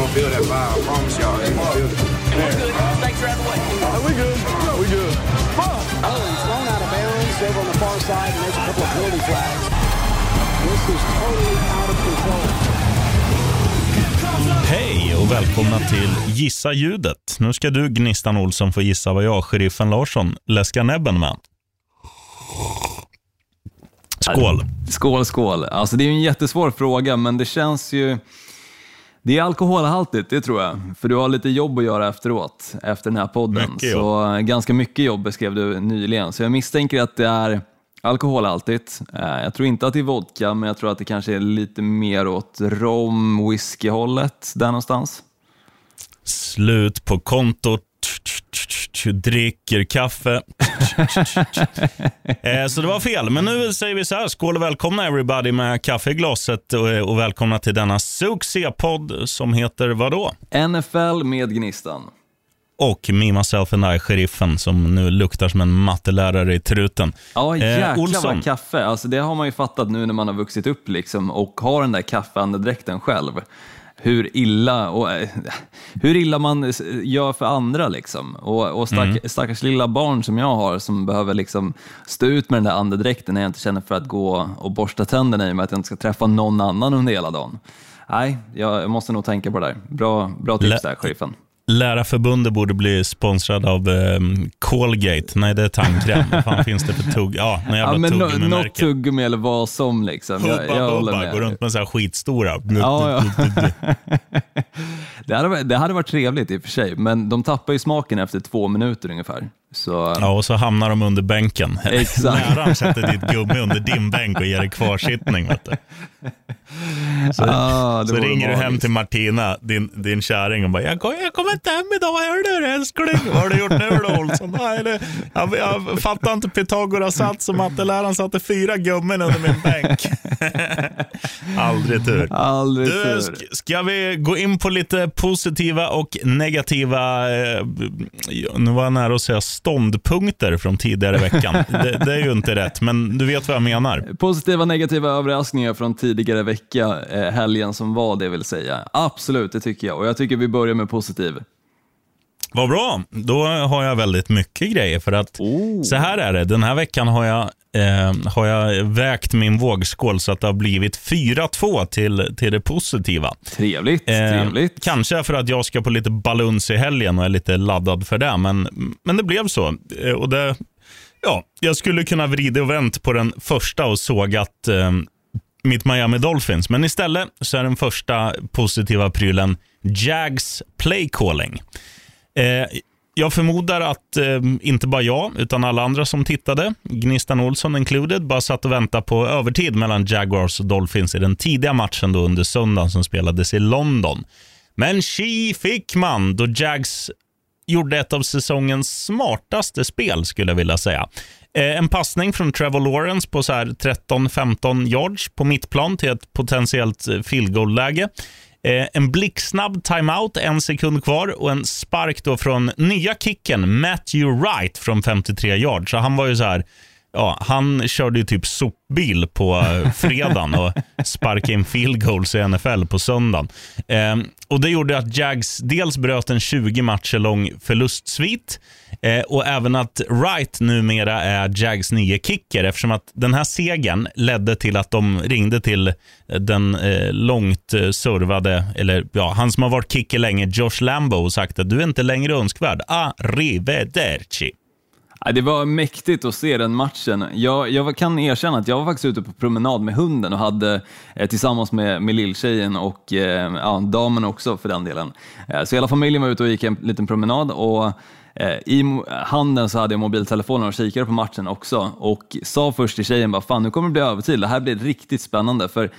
gonna feel that vibe. I promise y'all, they gonna feel it. Snakes are out of the way. Are we good? No, we good. Oh, he's thrown out of bounds over on the far side, and there's a couple of penalty flags. This is totally out of control. Hej och välkomna till Gissa ljudet. Nu ska du, Gnistan Olsson, få gissa vad jag, sheriffen Larsson, läskar näbben med. Skål. Skål, skål. Alltså det är ju en jättesvår fråga, men det känns ju... Det är alkoholhaltigt, det tror jag. För du har lite jobb att göra efteråt, efter den här podden. Mycket jobb. Så eh, ganska mycket jobb beskrev du nyligen. Så jag misstänker att det är alkoholhaltigt. Eh, Jag tror inte att det är vodka, men jag tror att det kanske är lite mer åt rom, whisky-hållet, där någonstans. Slut på kontot. Dricker kaffe. Eh, Så det var fel. Men nu säger vi så här. Skål och välkomna everybody med kaffe i glaset och, och välkomna till denna succépodd som heter vadå? NFL med Gnistan. Och Me, Myself and I, sheriffen, som nu luktar som en mattelärare i truten. Ja, Eh, jäklar Olsson. vad kaffe. Alltså, det har man ju fattat nu när man har vuxit upp liksom, och har den där kaffeandedräkten själv. Hur illa, och, eh, hur illa man gör för andra. Liksom. Och, och stack, Mm. stackars lilla barn som jag har som behöver liksom stå ut med den där andedräkten när jag inte känner för att gå och borsta tänderna i och med att jag inte ska träffa någon annan under hela dagen. Nej, jag, jag måste nog tänka på det där. Bra, bra tips Lä- där, sheriffen. Lärarförbundet borde bli sponsrad av eh, Colgate. Nej, det är tandkräm. Vad fan finns det för tugg? Ja, någon jävla Ja, men no, något tuggummi eller vad som. Liksom. Jag, Hubba jag Bubba, med. går runt med så här skitstora. Ja, ja. det, hade, varit- det hade varit trevligt i och för sig, men de tappar ju smaken efter två minuter ungefär. Så, Ja, och så hamnar de under bänken. Exakt. Läraren sätter ditt gummi under din bänk och ger dig kvarsittning. Vet du. Så, Ah, så ringer du hem till Martina, din, din kärring, och bara jag, kom, “Jag kommer inte hem idag, hör du älskling?” “Vad har du gjort nu då Olsson?” Nej, det, jag, jag fattar inte Pythagoras sats och matteläraren satte fyra gummin under min bänk. Aldrig tur. Aldrig Du, tur. sk- ska vi gå in på lite positiva och negativa, eh, nu var jag nära att säga ståndpunkter från tidigare veckan. det, det är ju inte rätt, men du vet vad jag menar. Positiva negativa överraskningar från tidigare vecka, eh, helgen som var det vill säga. Absolut, det tycker jag. Och jag tycker vi börjar med positiv. Vad bra, då har jag väldigt mycket grejer. För att Så här är det, den här veckan har jag, eh, har jag vägt min vågskål så att det har blivit 4-2 till, till det positiva. Trevligt, Eh, trevligt. Kanske för att jag ska på lite baluns i helgen och är lite laddad för det, men, men det blev så. Eh, och det, ja, jag skulle kunna vrida och vänt på den första och sågat eh, mitt Miami Dolphins, men istället så är den första positiva prylen Jags play calling. Eh, jag förmodar att eh, inte bara jag, utan alla andra som tittade, Gnistan Olsson included, bara satt och väntade på övertid mellan Jaguars och Dolphins i den tidiga matchen då under söndagen som spelades i London. Men tji fick man då Jags gjorde ett av säsongens smartaste spel, skulle jag vilja säga. Eh, en passning från Trevor Lawrence på 13-15 yards på mittplan till ett potentiellt eh, field goal-läge. Eh, en blixtsnabb timeout, en sekund kvar och en spark då från nya kicken Matthew Wright från 53 yards. Så han var ju så här, ja, han körde ju typ sopbil på eh, fredagen och sparkade in field goals i NFL på söndagen. Eh, och Det gjorde att Jags dels bröt en 20 matcher lång förlustsvit eh, och även att Wright numera är Jags nya kicker eftersom att den här segern ledde till att de ringde till den eh, långt eh, servade, eller ja, han som har varit kicker länge, Josh Lambo och sagt att du är inte längre önskvärd. Arrivederci. Det var mäktigt att se den matchen. Jag, jag kan erkänna att jag var faktiskt ute på promenad med hunden och hade eh, tillsammans med, med lilltjejen och eh, ja, damen också för den delen. Eh, så hela familjen var ute och gick en liten promenad och i handen så hade jag mobiltelefonen och kikade på matchen också och sa först till tjejen bara fan nu kommer det bli övertid, det här blir riktigt spännande. För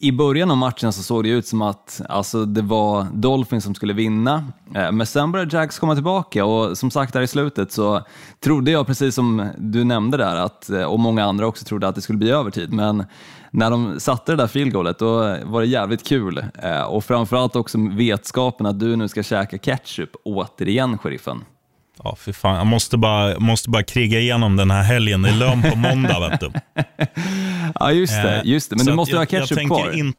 i början av matchen så såg det ut som att alltså, det var Dolphins som skulle vinna, eh, men sen började Jags komma tillbaka och som sagt där i slutet så trodde jag precis som du nämnde där, att, eh, och många andra också trodde att det skulle bli övertid, men när de satte det där field goalet då var det jävligt kul Eh, och framförallt också vetskapen att du nu ska käka ketchup återigen, sheriffen. Ja, för fan. Jag måste bara, måste bara kriga igenom den här helgen. Det är lön på måndag, vet du. Ja, just det, Eh, just det. men så du måste jag, ha ketchup jag kvar. In...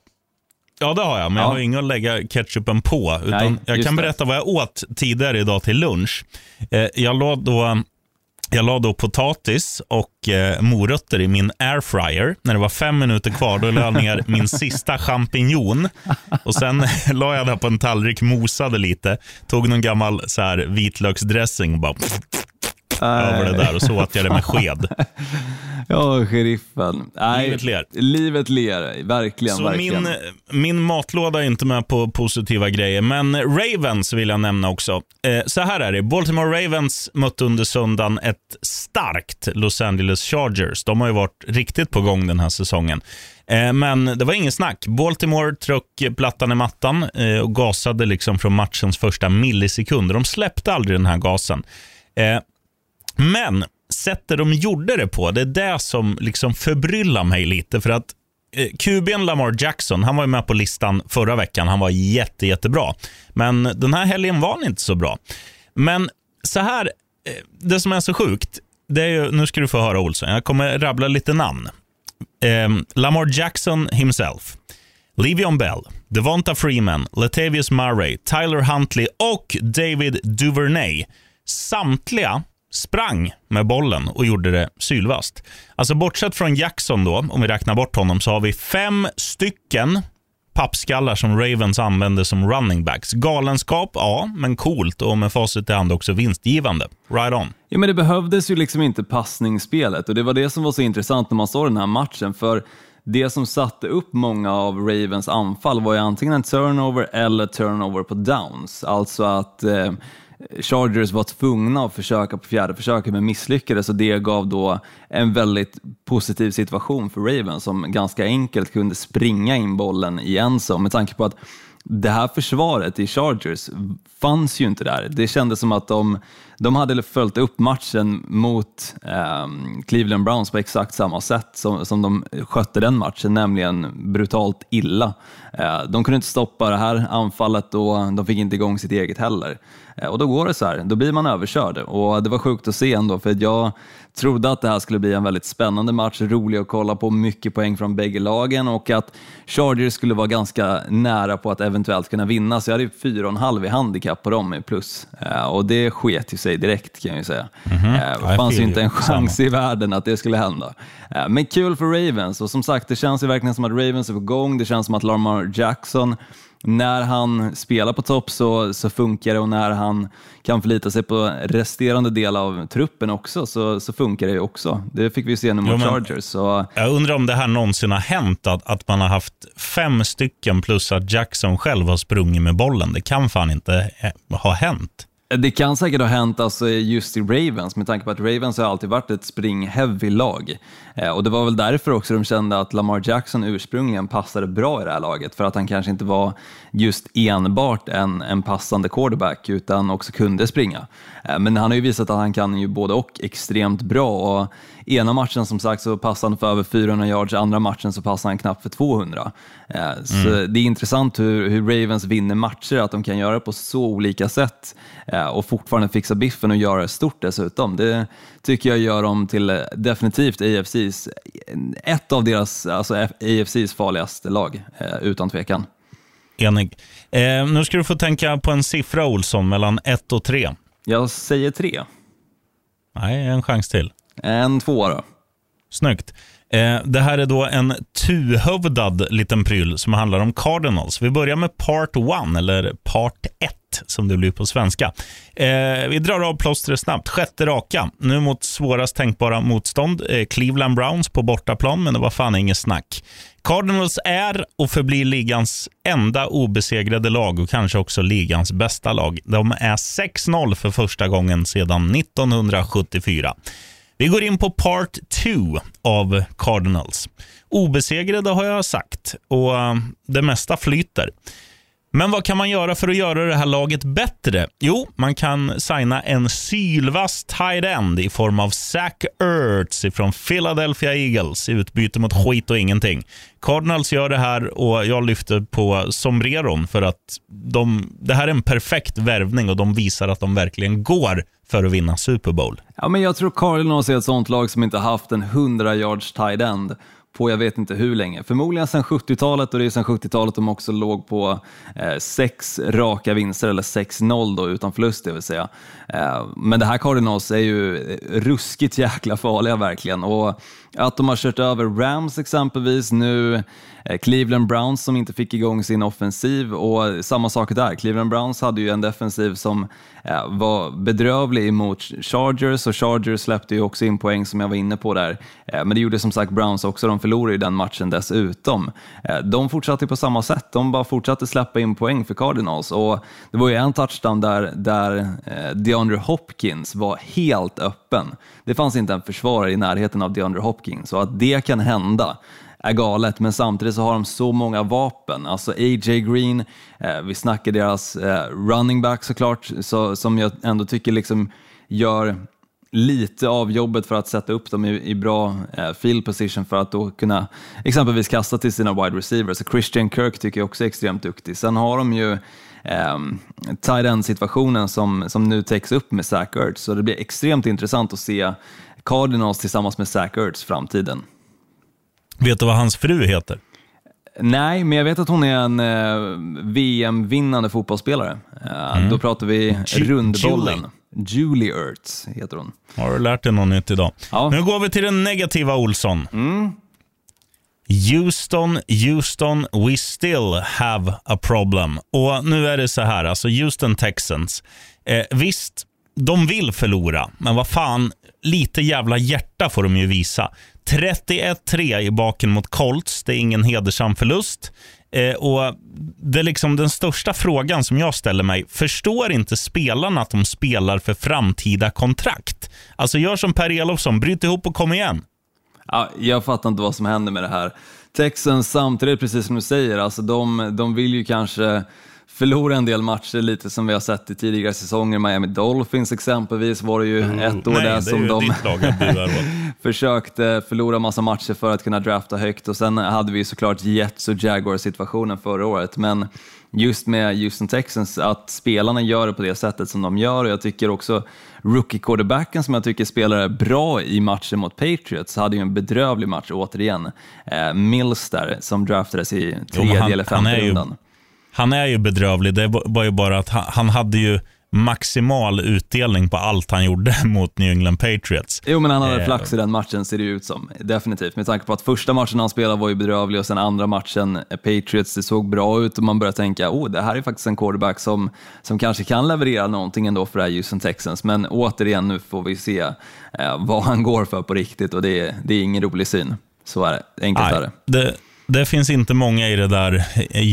Ja, det har jag, men Ja. jag har inget att lägga ketchupen på. Utan Nej, jag kan det. berätta vad jag åt tidigare idag till lunch. Eh, jag la då... Jag la då potatis och eh, morötter i min airfryer. När det var fem minuter kvar då la jag ner min sista champinjon. Och Sen la jag det på en tallrik, mosade lite, tog någon gammal så här, vitlöksdressing och bara över det där och så åt jag det med sked. Ja, sheriffen. Nej, Livet ler. Livet ler, verkligen. Så verkligen. min, min matlåda är inte med på positiva grejer, men Ravens vill jag nämna också. Eh, så här är det, Baltimore Ravens mötte under söndagen ett starkt Los Angeles Chargers. De har ju varit riktigt på gång den här säsongen. Eh, men det var ingen snack. Baltimore tryck plattan i mattan eh, och gasade liksom från matchens första millisekunder. De släppte aldrig den här gasen. Men sättet de gjorde det på, det är det som liksom förbryllar mig lite. För att eh, QB'n Lamar Jackson, han var ju med på listan förra veckan. Han var jätte, jättebra. Men den här helgen var han inte så bra. Men så här, eh, det som är så sjukt, det är ju, nu ska du få höra Olsson, jag kommer rabbla lite namn. Eh, Lamar Jackson himself. Levion Bell, Devonta Freeman, Latavius Murray, Tyler Huntley och David Duvernay. Samtliga sprang med bollen och gjorde det sylvast. Alltså bortsett från Jackson då, om vi räknar bort honom, så har vi fem stycken pappskallar som Ravens använde som running backs. Galenskap, ja, men coolt och med facit i hand också vinstgivande. Right on. Ja, men det behövdes ju liksom inte passningsspelet och det var det som var så intressant när man såg den här matchen. För det som satte upp många av Ravens anfall var ju antingen en turnover eller turnover på downs. Alltså att eh, Chargers var tvungna att försöka på fjärde försöket men misslyckades och det gav då en väldigt positiv situation för Ravens som ganska enkelt kunde springa in bollen i en zone med tanke på att det här försvaret i Chargers fanns ju inte där. Det kändes som att de, de hade följt upp matchen mot eh, Cleveland Browns på exakt samma sätt som, som de skötte den matchen, nämligen brutalt illa. Eh, de kunde inte stoppa det här anfallet och de fick inte igång sitt eget heller. Eh, och då går det så här, då blir man överkörd. Och det var sjukt att se ändå, för jag trodde att det här skulle bli en väldigt spännande match, rolig att kolla på, mycket poäng från bägge lagen och att Chargers skulle vara ganska nära på att eventuellt kunna vinna, så jag hade ju 4,5 i handikapp på dem i plus. Eh, och det sket ju sig direkt kan jag ju säga. Eh, Det I fanns ju inte en chans i världen att det skulle hända. Eh, Men kul för Ravens och som sagt, det känns ju verkligen som att Ravens är på gång. Det känns som att Lamar Jackson när han spelar på topp så, så funkar det och när han kan förlita sig på resterande del av truppen också så, så funkar det ju också. Det fick vi se nu mot Jo, men- Chargers. Så, Jag undrar om det här någonsin har hänt, att, att man har haft fem stycken plus att Jackson själv har sprungit med bollen. Det kan fan inte eh, ha hänt. Det kan säkert ha hänt alltså just i Ravens med tanke på att Ravens har alltid varit ett spring-heavy lag. Eh, och det var väl därför också de kände att Lamar Jackson ursprungligen passade bra i det här laget för att han kanske inte var just enbart en, en passande quarterback utan också kunde springa. Eh, men han har ju visat att han kan ju både och extremt bra och ena matchen som sagt så passade han för över 400 yards, andra matchen så passade han knappt för 200. Eh, Så det är intressant hur, hur Ravens vinner matcher, att de kan göra det på så olika sätt eh, och fortfarande fixa biffen och göra det stort dessutom. Det tycker jag gör dem till eh, definitivt AFCs, ett av deras, alltså AFCs farligaste lag, utan tvekan. Enig. Eh, nu ska du få tänka på en siffra, Olsson, mellan 1 och 3. Jag säger tre. Nej, en chans till. En tvåa då. Snyggt. Eh, det här är då en tuhövdad liten pryl som handlar om Cardinals. Vi börjar med Part 1, eller Part 1 som det blir på svenska. Eh, vi drar av plåstret snabbt. Sjätte raka. Nu mot svårast tänkbara motstånd. Eh, Cleveland Browns på bortaplan, men det var fan inget snack. Cardinals är och förblir ligans enda obesegrade lag och kanske också ligans bästa lag. De är 6-0 för första gången sedan 1974. Vi går in på part 2 av Cardinals. Obesegrade har jag sagt och eh, det mesta flyter. Men vad kan man göra för att göra det här laget bättre? Jo, man kan signa en sylvass tight end i form av Zach Ertz från Philadelphia Eagles i utbyte mot skit och ingenting. Cardinals gör det här och jag lyfter på sombreron för att de, det här är en perfekt värvning och de visar att de verkligen går för att vinna Super Bowl. Ja, men jag tror Cardinals är ett sånt lag som inte haft en 100 yards tight end på jag vet inte hur länge. Förmodligen sedan 70-talet och det är sedan 70-talet de också låg på eh, sex raka vinster, eller 6-0 då utan förlust det vill säga. Eh, men det här Cardinals är ju ruskigt jäkla farliga verkligen och att de har kört över Rams exempelvis nu, Eh, Cleveland Browns som inte fick igång sin offensiv och samma sak där. Cleveland Browns hade ju en defensiv som eh, var bedrövlig mot Chargers och Chargers släppte ju också in poäng som jag var inne på där. Eh, men det gjorde som sagt Browns också, de förlorade ju den matchen dessutom. De fortsatte på samma sätt, de bara fortsatte släppa in poäng för Cardinals och det var ju en touchdown där, där DeAndre Hopkins var helt öppen. Det fanns inte en försvarare i närheten av DeAndre Hopkins och att det kan hända är galet, men samtidigt så har de så många vapen. Alltså AJ Green, eh, vi snackar deras eh, running back såklart, så, som jag ändå tycker liksom gör lite av jobbet för att sätta upp dem i, i bra eh, field position för att då kunna exempelvis kasta till sina wide receivers. Så Christian Kirk tycker jag också är extremt duktig. Sen har de ju eh, tight end-situationen som, som nu täcks upp med Zach Ertz, så det blir extremt intressant att se Cardinals tillsammans med Zach Ertz framtiden. Vet du vad hans fru heter? Nej, men jag vet att hon är en eh, VM-vinnande fotbollsspelare. Eh, mm. Då pratar vi Ju rundbollen. Julie. Julie Ertz heter hon. Har du lärt dig något nytt idag? Ja. Nu går vi till den negativa Olsson. Mm. Houston, Houston, we still have a problem. Och nu är det så här, alltså Houston Texans. Eh, visst, de vill förlora, men vad fan, lite jävla hjärta får de ju visa. 31-3 i baken mot Colts, det är ingen hedersam förlust. Eh, och det är liksom den största frågan som jag ställer mig. Förstår inte spelarna att de spelar för framtida kontrakt? Alltså gör som Per Elofsson, bryt ihop och kom igen. Ja, jag fattar inte vad som händer med det här. Texans samtidigt, precis som du säger, alltså de, de vill ju kanske förlora en del matcher lite som vi har sett i tidigare säsonger. Miami Dolphins exempelvis var det ju mm. ett år Nej, där som de försökte förlora massa matcher för att kunna drafta högt och sen hade vi såklart Jets och Jaguars situationen förra året. Men just med Houston Texans, att spelarna gör det på det sättet som de gör och jag tycker också rookie-quarterbacken som jag tycker spelar bra i matchen mot Patriots hade ju en bedrövlig match återigen. Eh, Mills där som draftades i tredje jo, han, eller femte rundan han är ju bedrövlig. Det var ju bara att han, han hade ju maximal utdelning på allt han gjorde mot New England Patriots. Jo, men han hade eh. flax i den matchen ser det ut som. Definitivt. Med tanke på att första matchen han spelade var ju bedrövlig och sen andra matchen, eh, Patriots, det såg bra ut och man började tänka, oh, det här är faktiskt en quarterback som, som kanske kan leverera någonting ändå för det här Houston Texans. Men återigen, nu får vi se eh, vad han går för på riktigt och det, det är ingen rolig syn. Så är det. Enkelt är det. det det finns inte många i det där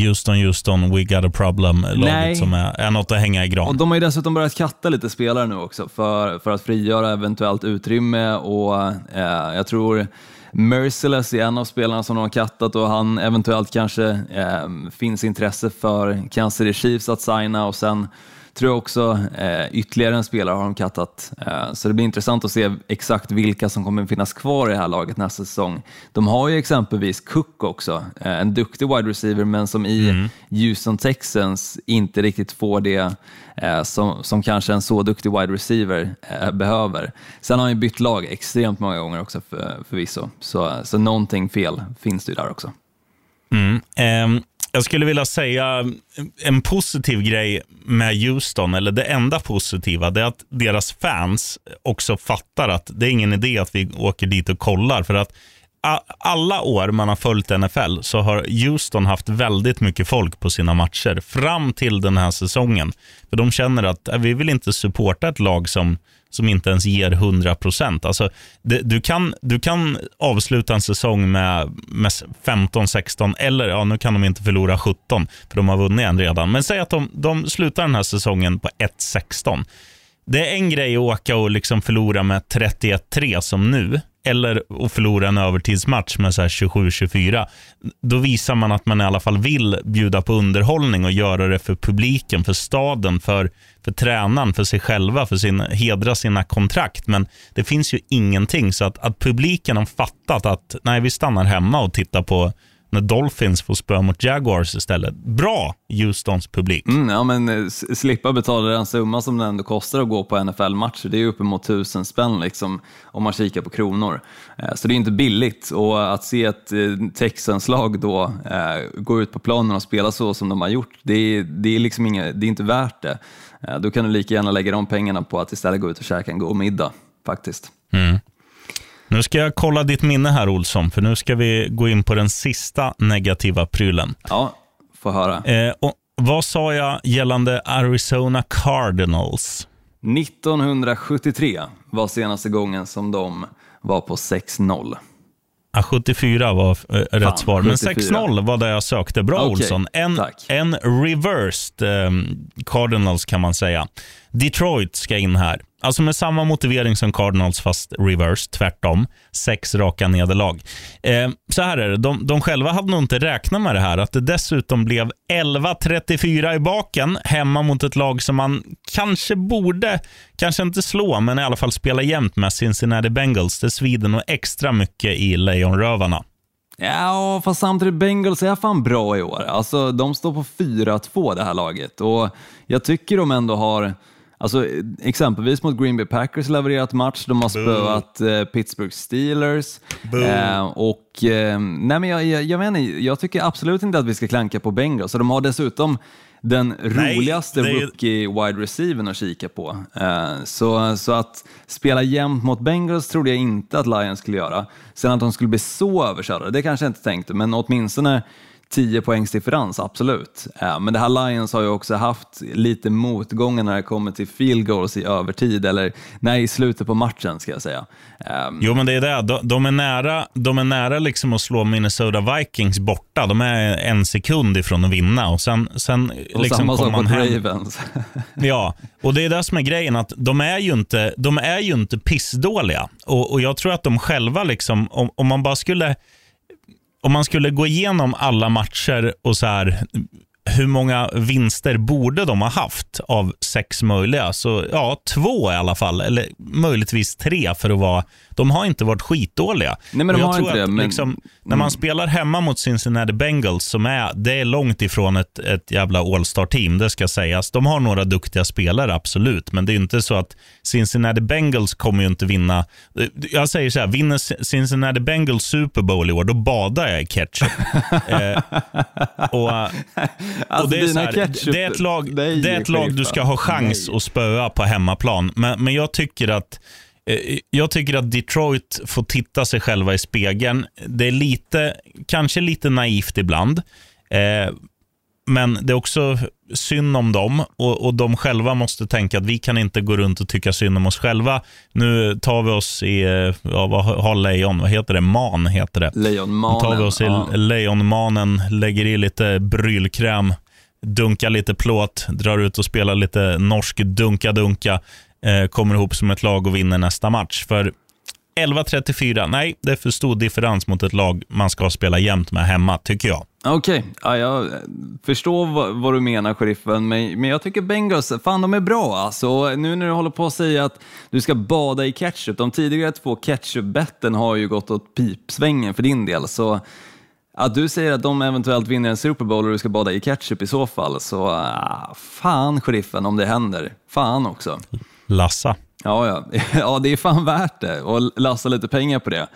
Houston, Houston, we got a problem-laget som är, är något att hänga i gran. Och de har ju dessutom börjat katta lite spelare nu också för, för att frigöra eventuellt utrymme och eh, jag tror Merciless är en av spelarna som de har kattat och han eventuellt kanske eh, finns intresse för Kansas City Chiefs att signa och sen tror jag också eh, ytterligare en spelare har de kattat. Eh, så det blir intressant att se exakt vilka som kommer finnas kvar i det här laget nästa säsong. De har ju exempelvis Cook också, eh, en duktig wide receiver men som i mm. Houston Texans inte riktigt får det eh, som, som kanske en så duktig wide receiver eh, behöver. Sen har han ju bytt lag extremt många gånger också för, förvisso, så, så någonting fel finns det ju där också. Mm. Um jag skulle vilja säga en positiv grej med Houston, eller det enda positiva, det är att deras fans också fattar att det är ingen idé att vi åker dit och kollar. För att alla år man har följt NFL så har Houston haft väldigt mycket folk på sina matcher fram till den här säsongen. För de känner att äh, vi vill inte supporta ett lag som som inte ens ger 100 procent. Alltså, du, kan, du kan avsluta en säsong med, med 15, 16 eller ja, nu kan de inte förlora 17 för de har vunnit en redan. Men säg att de, de slutar den här säsongen på 1-16. Det är en grej att åka och liksom förlora med 31-3 som nu eller att förlora en övertidsmatch med 27-24, då visar man att man i alla fall vill bjuda på underhållning och göra det för publiken, för staden, för, för tränaren, för sig själva, för sin, hedra sina kontrakt. Men det finns ju ingenting. Så att, att publiken har fattat att nej, vi stannar hemma och tittar på när Dolphins får spö mot Jaguars istället. Bra Houstons publik. Mm, ja, men eh, slippa betala den summa som det ändå kostar att gå på NFL-matcher. Det är uppemot tusen spänn liksom, om man kikar på kronor. Eh, Så det är inte billigt och att se ett eh, Texans-lag då gå ut på planen och spela så som de har gjort, det är, det är, liksom inga, det är inte värt det. Då kan du lika gärna lägga de pengarna på att istället gå ut och käka en god middag, faktiskt. Nu ska jag kolla ditt minne här Olsson, för nu ska vi gå in på den sista negativa prylen. Ja, få höra. Eh, och vad sa jag gällande Arizona Cardinals? 1973 var senaste gången som de var på 6-0. Ja, 74 var eh, rätt Fan, svar, men 74. 6-0 var det jag sökte. Bra Okej, Olsson. En, tack. en reversed eh, Cardinals kan man säga. Detroit ska in här. Alltså med samma motivering som Cardinals fast reverse, tvärtom. Sex raka nederlag. Eh, så här är det, de, de själva hade nog inte räknat med det här. Att det dessutom blev 11-34 i baken hemma mot ett lag som man kanske borde, kanske inte slå, men i alla fall spela jämnt med Cincinnati Bengals. Det svider nog extra mycket i lejonrövarna. Ja, fast samtidigt Bengals är fan bra i år. Alltså, de står på 4-2 det här laget och jag tycker de ändå har Alltså, exempelvis mot Green Bay Packers levererat match, de har spöat eh, Pittsburgh Steelers. Eh, och, eh, nej men jag, jag, jag, inte, jag tycker absolut inte att vi ska klanka på Bengals. De har dessutom den Nej, roligaste ju- rookie wide receiven att kika på. Eh, så, så att spela jämnt mot Bengals trodde jag inte att Lions skulle göra. Sen att de skulle bli så överkörda, det kanske jag inte tänkte, men åtminstone 10 poängs differens, absolut. Eh, Men det här Lions har ju också haft lite motgångar när det kommer till field goals i övertid, eller nej, i slutet på matchen ska jag säga. Eh, Jo, men det är det. De, de är nära, de är nära liksom att slå Minnesota Vikings borta. De är en sekund ifrån att vinna och sen, sen Och liksom samma sak man hem. Ravens. Ja, och det är det som är grejen. att De är ju inte, de är ju inte pissdåliga. Och, och jag tror att de själva, liksom, om, om man bara skulle om man skulle gå igenom alla matcher och så här, hur många vinster borde de ha haft av sex möjliga? Så ja, två i alla fall, eller möjligtvis tre för att vara... De har inte varit skitdåliga. Nej, men de jag har tror inte att det, men- Liksom, när man spelar hemma mot Cincinnati Bengals, som är, det är långt ifrån ett, ett jävla All-star-team, det ska sägas. De har några duktiga spelare, absolut, men det är inte så att Cincinnati Bengals kommer ju inte vinna. Jag säger så här, vinner Cincinnati Bengals Super Bowl i år, då badar jag i ketchup. eh, och, Alltså, och det, är här, ketchup- det är ett lag, Nej, det är ett lag du ska ha chans Nej. att spöa på hemmaplan. Men, men jag tycker att eh, jag tycker att Detroit får titta sig själva i spegeln. Det är lite, kanske lite naivt ibland. Eh, men det är också synd om dem och, och de själva måste tänka att vi kan inte gå runt och tycka synd om oss själva. Nu tar vi oss i, eh, ja, vad har lejon, vad heter det? Man heter det. Lejonmanen. Nu tar vi oss i ja. lejonmanen, lägger i lite brylkräm, dunkar lite plåt, drar ut och spelar lite norsk dunka-dunka, eh, kommer ihop som ett lag och vinner nästa match. För 11-34, nej, det är för stor differens mot ett lag man ska spela jämt med hemma, tycker jag. Okej, ja, jag eh, förstår vad, vad du menar, sheriffen, men, men jag tycker Bengals, fan de är bra alltså. Nu när du håller på att säga att du ska bada i ketchup, de tidigare två ketchup-betten har ju gått åt pipsvängen för din del, så att du säger att de eventuellt vinner en Super Bowl och du ska bada i ketchup i så fall, så ah, fan sheriffen om det händer. Fan också. Lassa. Ja, ja. ja, det är fan värt det och lassa lite pengar på det.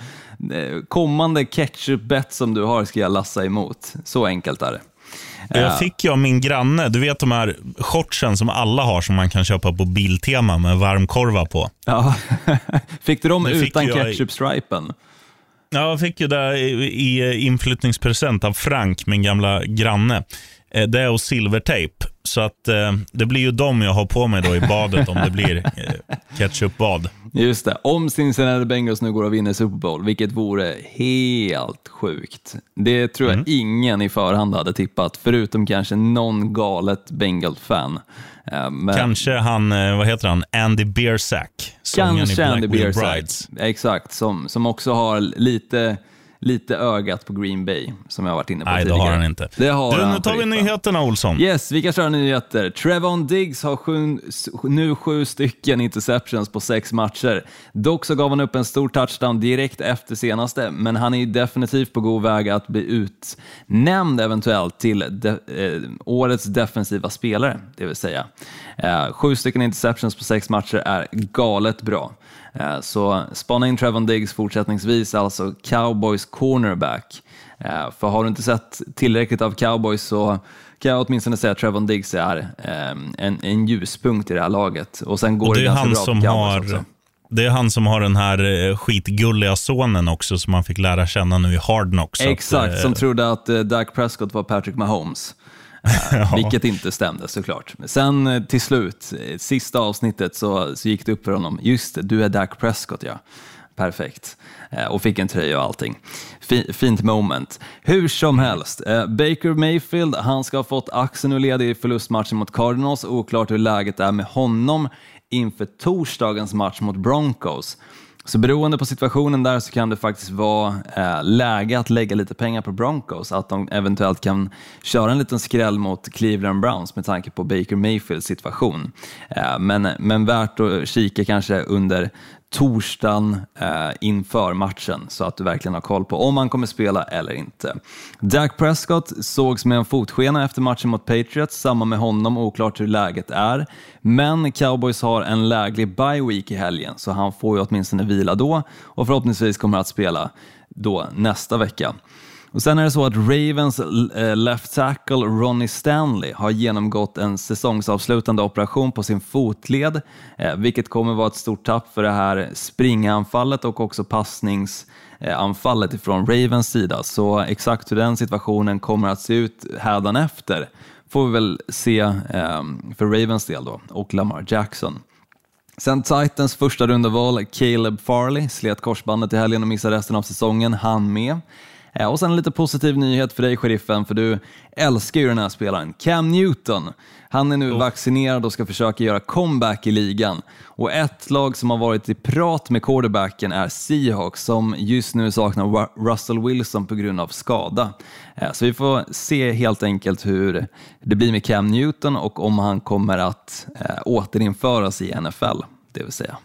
Eh, Kommande ketchup-bet som du har ska jag lassa emot. Så enkelt är det. Jag fick ju av min granne, du vet de här shortsen som alla har som man kan köpa på Biltema med varmkorvar på. Ja. Fick du dem Det utan ketchup-stripen? Ja, jag fick ju det i, i inflyttningspresent av Frank, min gamla granne. Eh, Det och silvertejp. Så att eh, det blir ju dem jag har på mig då i badet om det blir eh, ketchupbad. Just det, om Cincinnati Bengals nu går och vinner Super Bowl, vilket vore helt sjukt. Det tror jag Mm. ingen i förhand hade tippat, förutom kanske någon galet Bengal-fan. Eh, men- Kanske han, eh, vad heter han, Andy Biersack. sångaren i Kanske Black Andy Biersack. Brides. Exakt, som, som också har lite lite ögat på Green Bay, som jag har varit inne på Nej, det tidigare. har han inte. Det har du, han, nu tar vi nyheterna, Olsson. Yes, vi kan köra nyheter. Trevon Diggs har sju, nu sju stycken interceptions på sex matcher. Dock så gav han upp en stor touchdown direkt efter senaste, men han är definitivt på god väg att bli utnämnd eventuellt till de, eh, årets defensiva spelare, det vill säga. Eh, sju stycken interceptions på sex matcher är galet bra. Eh, så spana in Trevon Diggs fortsättningsvis, alltså Cowboys cornerback. Eh, För har du inte sett tillräckligt av cowboys så kan jag åtminstone säga att Trevon Diggs är eh, en, en ljuspunkt i det här laget. Och sen går Och det, det är ganska han bra som cowboys har... också. Det är han som har den här skitgulliga sonen också, som man fick lära känna nu i Hard Knocks. att, Exakt, eh, som trodde att Dak Prescott var Patrick Mahomes. Eh, Vilket inte stämde såklart. Sen eh, till slut, eh, sista avsnittet, så, så gick det upp för honom. Just det, du är Dak Prescott ja. Perfekt. Och fick en tröja och allting. Fi- Fint moment. Hur som helst, Baker Mayfield, han ska ha fått axeln ur led i förlustmatchen mot Cardinals. Oklart hur läget är med honom inför torsdagens match mot Broncos. Så beroende på situationen där så kan det faktiskt vara eh, läge att lägga lite pengar på Broncos, att de eventuellt kan köra en liten skräll mot Cleveland Browns med tanke på Baker Mayfields situation. Eh, men, men värt att kika kanske under torsdagen eh, inför matchen så att du verkligen har koll på om han kommer spela eller inte. Dak Prescott sågs med en fotskena efter matchen mot Patriots, samma med honom, oklart hur läget är. Men Cowboys har en läglig bye week i helgen så han får ju åtminstone vila då och förhoppningsvis kommer att spela då nästa vecka. Och Sen är det så att Ravens eh, left tackle Ronnie Stanley har genomgått en säsongsavslutande operation på sin fotled, eh, vilket kommer vara ett stort tapp för det här springanfallet och också passningsanfallet ifrån Ravens sida. Så exakt hur den situationen kommer att se ut hädanefter får vi väl se ehm, för Ravens del då, och Lamar Jackson. Sen Titans första rundaval, Caleb Farley, slet korsbandet i helgen och missar resten av säsongen, han med. Eh, Och sen en lite positiv nyhet för dig, sheriffen, för du älskar ju den här spelaren. Cam Newton, han är nu vaccinerad och ska försöka göra comeback i ligan. Och ett lag som har varit i prat med quarterbacken är Seahawks, som just nu saknar Ru- Russell Wilson på grund av skada. Eh, Så vi får se helt enkelt hur det blir med Cam Newton och om han kommer att eh, återinföras i NFL, det vill säga.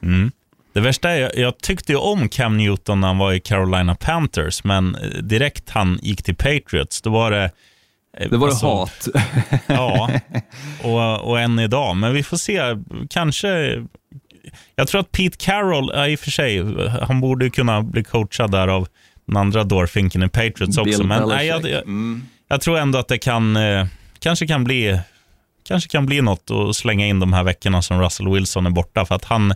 Det värsta är, jag, jag tyckte ju om Cam Newton när han var i Carolina Panthers, men eh, direkt han gick till Patriots, då var det... eh, Det var det alltså, hat. Ja, och, och än idag. Men vi får se. Kanske... Jag tror att Pete Carroll, ja, i och för sig, han borde kunna bli coachad där av den andra dårfinken i Patriots också. Bill Men nej, jag, jag, Mm. jag tror ändå att det kan, eh, kanske kan bli kanske kan bli något att slänga in de här veckorna som Russell Wilson är borta. För att han,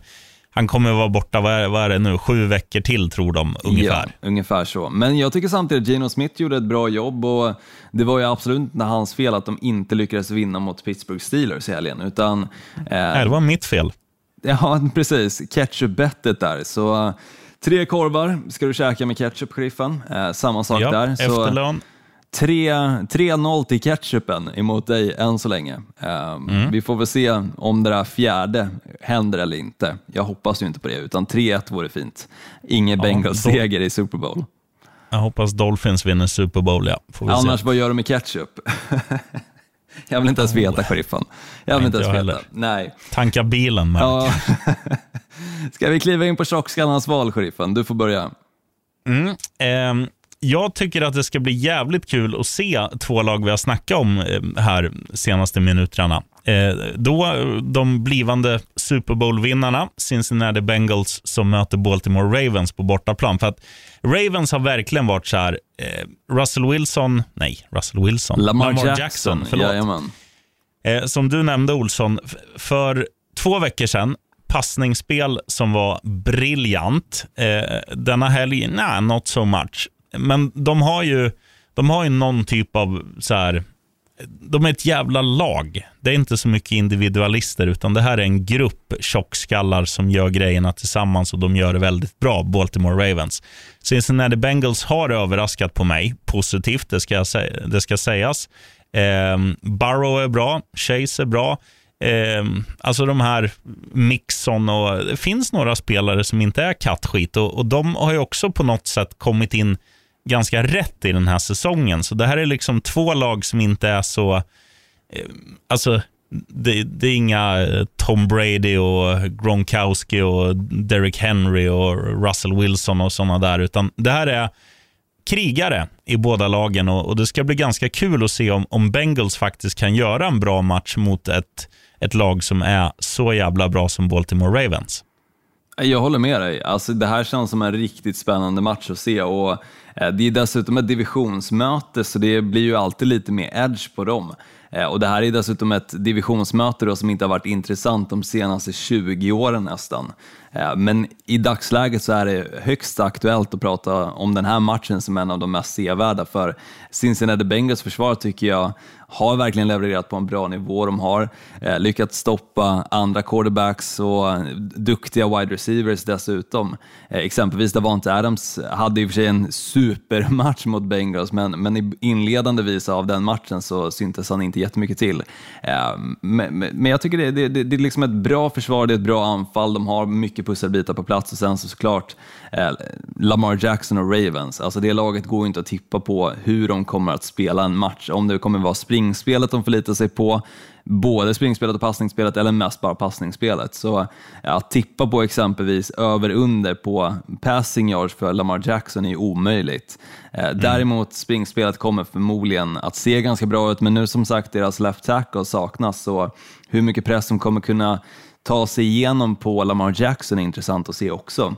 han kommer vara borta, vad är, vad är det nu, sju veckor till tror de ungefär. Ja, ungefär så. Men jag tycker samtidigt att Geno Smith gjorde ett bra jobb och det var ju absolut inte hans fel att de inte lyckades vinna mot Pittsburgh Steelers i helgen. Utan, Nej, eh, det var mitt fel. ja, precis. Ketchup-bettet där. Så eh, tre korvar ska du käka med ketchup, sheriffen. Eh, samma sak Ja, där. Så, efterlön. Tre- 3-0 till ketchupen emot dig än så länge. Eh, Mm. Vi får väl se om det där fjärde händer eller inte. Jag hoppas ju inte på det, utan 3-1 vore fint. Ingen Bengals-seger i Super Bowl. Jag hoppas Dolphins vinner Super Bowl, ja. Annars, se. vad gör du med ketchup? jag vill inte ens veta, sheriffen. Jag vill Nej, inte ens veta. heller. Nej. Tanka bilen. Ja. Ska vi kliva in på tjockskallarnas val, sheriffen? Du får börja. Ehm, jag tycker att det ska bli jävligt kul att se två lag vi har snackat om eh, här senaste minuterna. Eh, då de blivande Super Bowl-vinnarna, Cincinnati Bengals, som möter Baltimore Ravens på bortaplan. För att Ravens har verkligen varit så här, eh, Russell Wilson, nej, Russell Wilson, Lamar, Jackson. förlåt. Jajamän. Eh, som du nämnde Olsson, för två veckor sedan, passningsspel som var briljant. Eh, denna helg, nej, not so much. Men de har ju, de har ju någon typ av så här, de är ett jävla lag. Det är inte så mycket individualister, utan det här är en grupp tjockskallar som gör grejerna tillsammans och de gör det väldigt bra, Baltimore Ravens. Cincinnati Bengals har överraskat på mig positivt, det ska, jag sä- det ska sägas. Eh, Burrow är bra, Chase är bra. Eh, alltså de här Mixon och det finns några spelare som inte är kattskit och, och de har ju också på något sätt kommit in ganska rätt i den här säsongen. Så det här är liksom två lag som inte är så... Eh, alltså, det, det, är inga eh, Tom Brady och Gronkowski och Derek Henry och Russell Wilson och sådana där, utan det här är krigare i båda lagen och, och, det ska bli ganska kul att se om, om Bengals faktiskt kan göra en bra match mot ett, ett lag som är så jävla bra som Baltimore Ravens. Jag håller med dig. Alltså, det här känns som en riktigt spännande match att se. Och eh, Det är dessutom ett divisionsmöte, så det blir ju alltid lite mer edge på dem. Eh, och Det här är dessutom ett divisionsmöte då, som inte har varit intressant de senaste 20 åren nästan. Eh, men i dagsläget så är det högst aktuellt att prata om den här matchen som en av de mest sevärda, för Cincinnati Bengals försvar tycker jag har verkligen levererat på en bra nivå. De har eh, lyckats stoppa andra quarterbacks och duktiga wide receivers dessutom. Eh, exempelvis Davante Adams hade i och för sig en supermatch mot Bengals, men, men i inledande visa av den matchen så syntes han inte jättemycket till. Eh, men, men, jag tycker det, det, det, det är liksom ett bra försvar, det är ett bra anfall, de har mycket pusselbitar på plats och sen så såklart eh, Lamar Jackson och Ravens. Alltså det laget går inte att tippa på hur de kommer att spela en match, om det kommer vara springspelet de förlitar sig på, både springspelet och passningsspelet eller mest bara passningsspelet. Så att tippa på exempelvis över-under på passing yards för Lamar Jackson är omöjligt. Eh, mm. Däremot springspelet kommer förmodligen att se ganska bra ut, men nu som sagt deras left tackle saknas, så hur mycket press som kommer kunna ta sig igenom på Lamar Jackson är intressant att se också.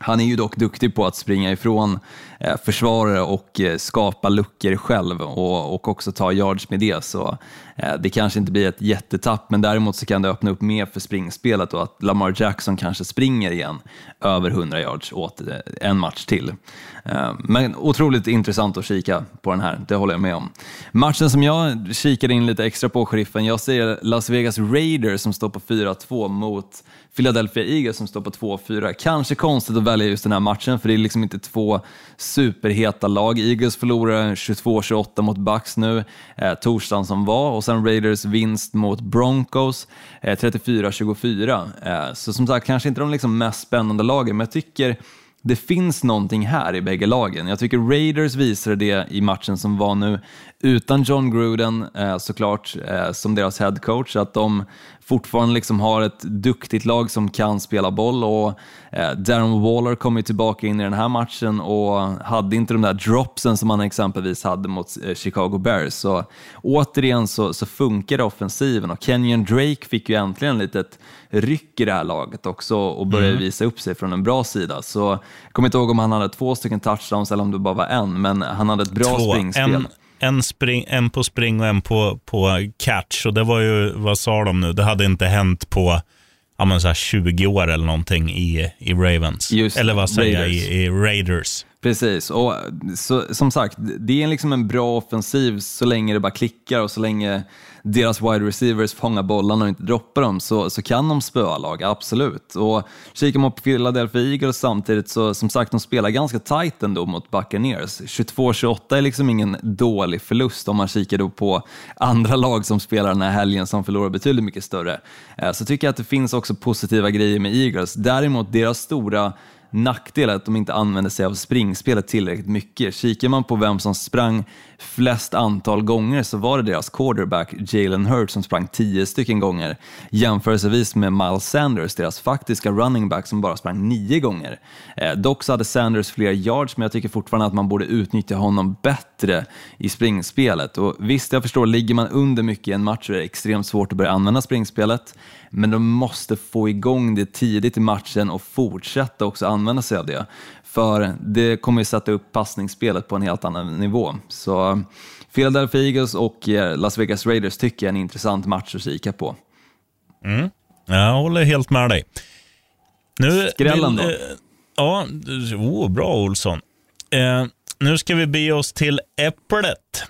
Han är ju dock duktig på att springa ifrån eh, försvarare och eh, skapa luckor själv och, och också ta yards med det. Så eh, det kanske inte blir ett jättetapp, men däremot så kan det öppna upp mer för springspelet och att Lamar Jackson kanske springer igen över 100 yards åt en match till. Men otroligt intressant att kika på den här, det håller jag med om. Matchen som jag kikade in lite extra på, sheriffen, jag ser Las Vegas Raiders som står på 4-2 mot Philadelphia Eagles som står på 2-4. Kanske konstigt att välja just den här matchen, för det är liksom inte två superheta lag. Eagles förlorar 22-28 mot Bucks nu, eh, torsdagen som var, och sen Raiders vinst mot Broncos eh, 34-24. Eh, så som sagt, kanske inte de liksom mest spännande lagen, men jag tycker det finns någonting här i bägge lagen. Jag tycker Raiders visade det i matchen som var nu utan John Gruden eh, såklart eh, som deras head coach, att de fortfarande liksom har ett duktigt lag som kan spela boll och eh, Darren Waller kom ju tillbaka in i den här matchen och hade inte de där dropsen som han exempelvis hade mot Chicago Bears. Så återigen så, så funkar offensiven och Kenyon Drake fick ju äntligen lite ett ryck i det här laget också och började mm. visa upp sig från en bra sida. Så jag kommer inte ihåg om han hade två stycken touchdowns eller om det bara var en, men han hade ett bra två. springspel. En en, spring, en på spring och en på, på catch. Och det var ju, vad sa de nu, det hade inte hänt på ja, men så 20 år eller någonting i, i Ravens. Just eller vad säger jag, i, i Raiders. Precis, och så, som sagt, det är liksom en bra offensiv så länge det bara klickar och så länge deras wide receivers fångar bollarna och inte droppar dem så, så kan de spöa lag, absolut. Och kikar man på Philadelphia Eagles samtidigt så som sagt, de spelar ganska tight ändå mot Buccaneers. 22-28 är liksom ingen dålig förlust om man kikar då på andra lag som spelar den här helgen som förlorar betydligt mycket större. Eh, så tycker jag att det finns också positiva grejer med Eagles. Däremot deras stora nackdel att de inte använde sig av springspelet tillräckligt mycket. Kikar man på vem som sprang flest antal gånger så var det deras quarterback Jalen Hurts som sprang tio stycken gånger jämförelsevis med Miles Sanders, deras faktiska running back som bara sprang nio gånger. Eh, dock så hade Sanders fler yards men jag tycker fortfarande att man borde utnyttja honom bättre i springspelet. Och visst, jag förstår, ligger man under mycket i en match så är det extremt svårt att börja använda springspelet men de måste få igång det tidigt i matchen och fortsätta också använda sig av det. För det kommer ju sätta upp passningsspelet på en helt annan nivå. Så Philadelphia Eagles och eh, Las Vegas Raiders tycker jag är en intressant match att kika på. Mm. Jag håller helt med dig. Nu Skrällen då? Eh, ja, oh, bra Olsson. Eh, nu ska vi be oss till Äpplet.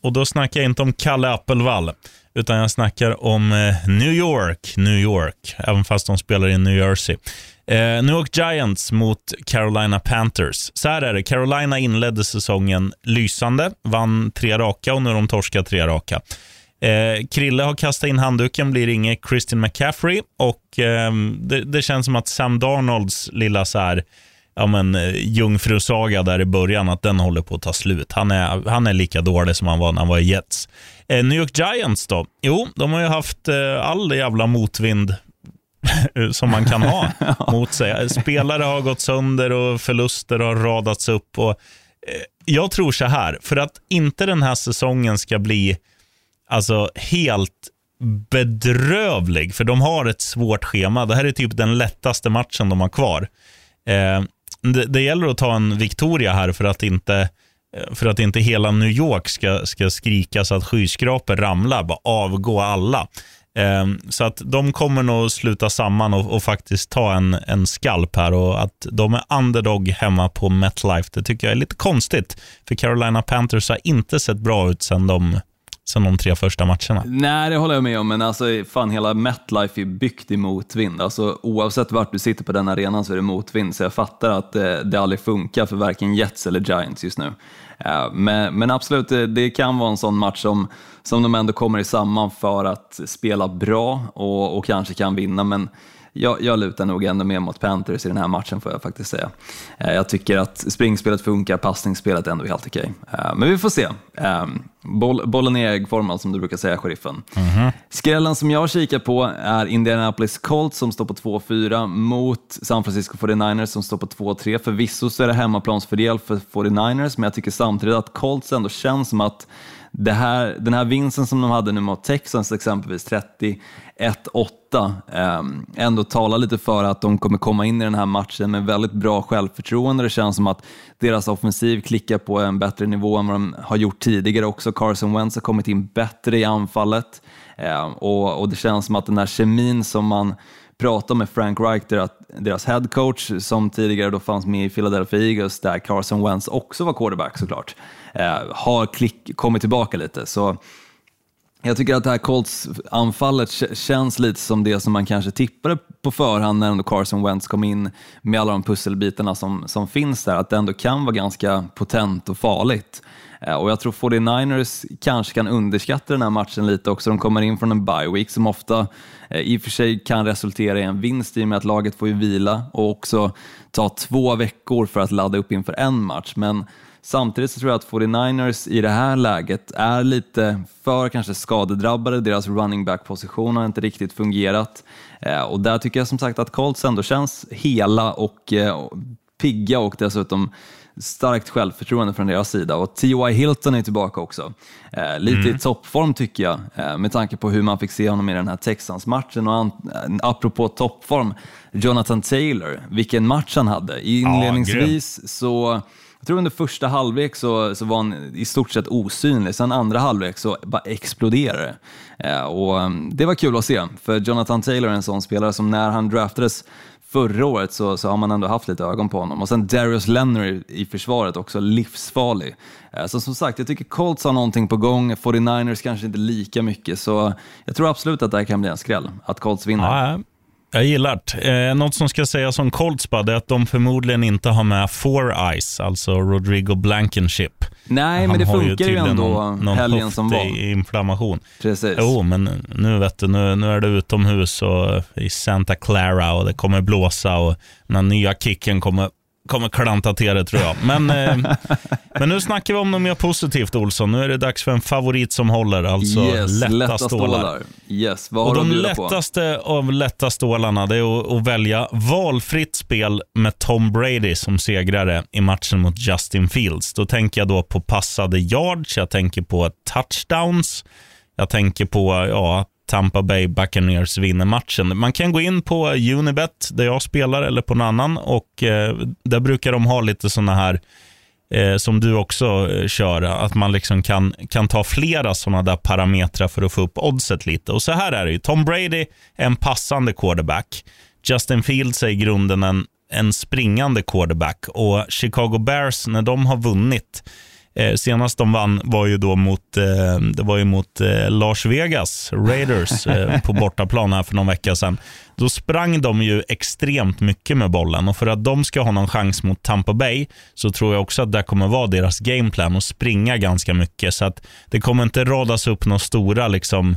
Och då snackar jag inte om Kalle Appelvall, utan jag snackar om eh, New York, New York, även fast de spelar i New Jersey. Eh, New York Giants mot Carolina Panthers. Så här är det, Carolina inledde säsongen lysande, vann tre raka och nu har de torskat tre raka. Eh, Krille har kastat in handduken, blir inget Christian McCaffrey och eh, det, det, känns som att Sam Darnolds lilla så här ja, men, eh, jungfrusaga där i början, att den håller på att ta slut. Han är, han är lika dålig som han var när han var i Jets. Eh, New York Giants då? Jo, de har ju haft eh, all jävla motvind som man kan ha mot sig. Spelare har gått sönder och förluster har radats upp. Och, eh, jag tror så här, för att inte den här säsongen ska bli alltså helt bedrövlig, för de har ett svårt schema. Det här är typ den lättaste matchen de har kvar. Eh, det, det, gäller att ta en Victoria här för att inte för att inte hela New York ska, ska skrika så att skyskrapor ramlar, bara avgå alla. Ehm, så att de kommer nog sluta samman och, och, faktiskt ta en, en skalp här och att de är underdog hemma på MetLife, det tycker jag är lite konstigt. För Carolina Panthers har inte sett bra ut sedan de sen de tre första matcherna. Nej, det håller jag med om, men alltså, fan hela MetLife är byggt i motvind. Alltså, oavsett vart du sitter på den arenan så är det motvind, så jag fattar att det, det aldrig funkar för varken Jets eller Giants just nu. Men, men absolut, det, det, kan vara en sån match som, som de ändå kommer samman för att spela bra och, och kanske kan vinna, men jag, jag lutar nog ändå mer mot Panthers i den här matchen får jag faktiskt säga. Eh, jag tycker att springspelet funkar, passningsspelet är ändå helt okej. Eh, men vi får se. Eh, boll, bollen är äggformad som du brukar säga, sheriffen. Mm -hmm. Skrällen som jag kikar på är Indianapolis Colts som står på 2-4 mot San Francisco 49ers som står på 2-3. Förvisso så är det hemmaplansfördel för 49ers, men jag tycker samtidigt att Colts ändå känns som att här, den här vinsten som de hade nu mot Texans exempelvis, 31-8, 8 ehm, ändå talar lite för att de kommer komma in i den här matchen med väldigt bra självförtroende. Det känns som att deras offensiv klickar på en bättre nivå än vad de har gjort tidigare också. Carson Wentz har kommit in bättre i anfallet ehm, och, och det känns som att den här kemin som man pratar med Frank Reich, deras, head coach, som tidigare då fanns med i Philadelphia Eagles, där Carson Wentz också var quarterback såklart, eh, har klick, kommit tillbaka lite. Så jag tycker att det här Colts-anfallet känns lite som det som man kanske tippade på förhand när ändå Carson Wentz kom in med alla de pusselbitarna som, som finns där, att det ändå kan vara ganska potent och farligt. Eh, och jag tror 49ers kanske kan underskatta den här matchen lite också. De kommer in från en bye week som ofta eh, i och för sig kan resultera i en vinst i och med att laget får ju vila och också ta två veckor för att ladda upp inför en match. Men Samtidigt så tror jag att 49ers i det här läget är lite för kanske skadedrabbade. Deras running back-position har inte riktigt fungerat. Eh, och där tycker jag som sagt att Colts ändå känns hela och pigga och dessutom starkt självförtroende från deras sida och T.Y. Hilton är tillbaka också. Eh, lite mm. i toppform tycker jag, eh, med tanke på hur man fick se honom i den här Texans-matchen. Och an, eh, apropå toppform, Jonathan Taylor, vilken match han hade. Inledningsvis ja, så jag tror under första halvlek så, så var han i stort sett osynlig, sen andra halvlek så bara exploderade det. Eh, och mm, det var kul att se, för Jonathan Taylor är en sån spelare som när han draftades förra året så, så har man ändå haft lite ögon på honom. Och sen Darius Leonard i försvaret också, livsfarlig. Eh, så som sagt, jag tycker Colts har någonting på gång, 49ers kanske inte lika mycket, så jag tror absolut att det här kan bli en skräll, att Colts vinner. Ja, jag gillar det. Eh, något som ska sägas om Colts är att de förmodligen inte har med Four Eyes, alltså Rodrigo Blankenship. Nej, Han men det funkar ju, ju ändå någon, någon helgen som var. inflammation. Precis. Jo, men nu vet du, nu, nu är det utomhus och i Santa Clara och det kommer blåsa och den nya kicken kommer kommer klanta till det tror jag. Men, eh, men nu snackar vi om något mer positivt Olsson. Nu är det dags för en favorit som håller, alltså yes, lätta, lätta stålar. stålar. Yes, vad och de lättaste på? av lätta stålarna det är att, att, välja valfritt spel med Tom Brady som segrare i matchen mot Justin Fields. Då tänker jag då på passade yards, jag tänker på touchdowns, jag tänker på ja, Tampa Bay Buccaneers vinner matchen. Man kan gå in på Unibet där jag spelar eller på någon annan och eh, där brukar de ha lite sådana här eh, som du också eh, kör, att man liksom kan, kan ta flera sådana där parametrar för att få upp oddset lite. Och så här är det ju. Tom Brady är en passande quarterback. Justin Fields är i grunden en, en springande quarterback och Chicago Bears, när de har vunnit Eh, senast de vann var ju då mot, eh, det var ju mot eh, Las Vegas Raiders eh, på bortaplan här för någon vecka sedan. Då sprang de ju extremt mycket med bollen och för att de ska ha någon chans mot Tampa Bay så tror jag också att det kommer vara deras gameplan att springa ganska mycket. Så att det kommer inte radas upp några stora liksom,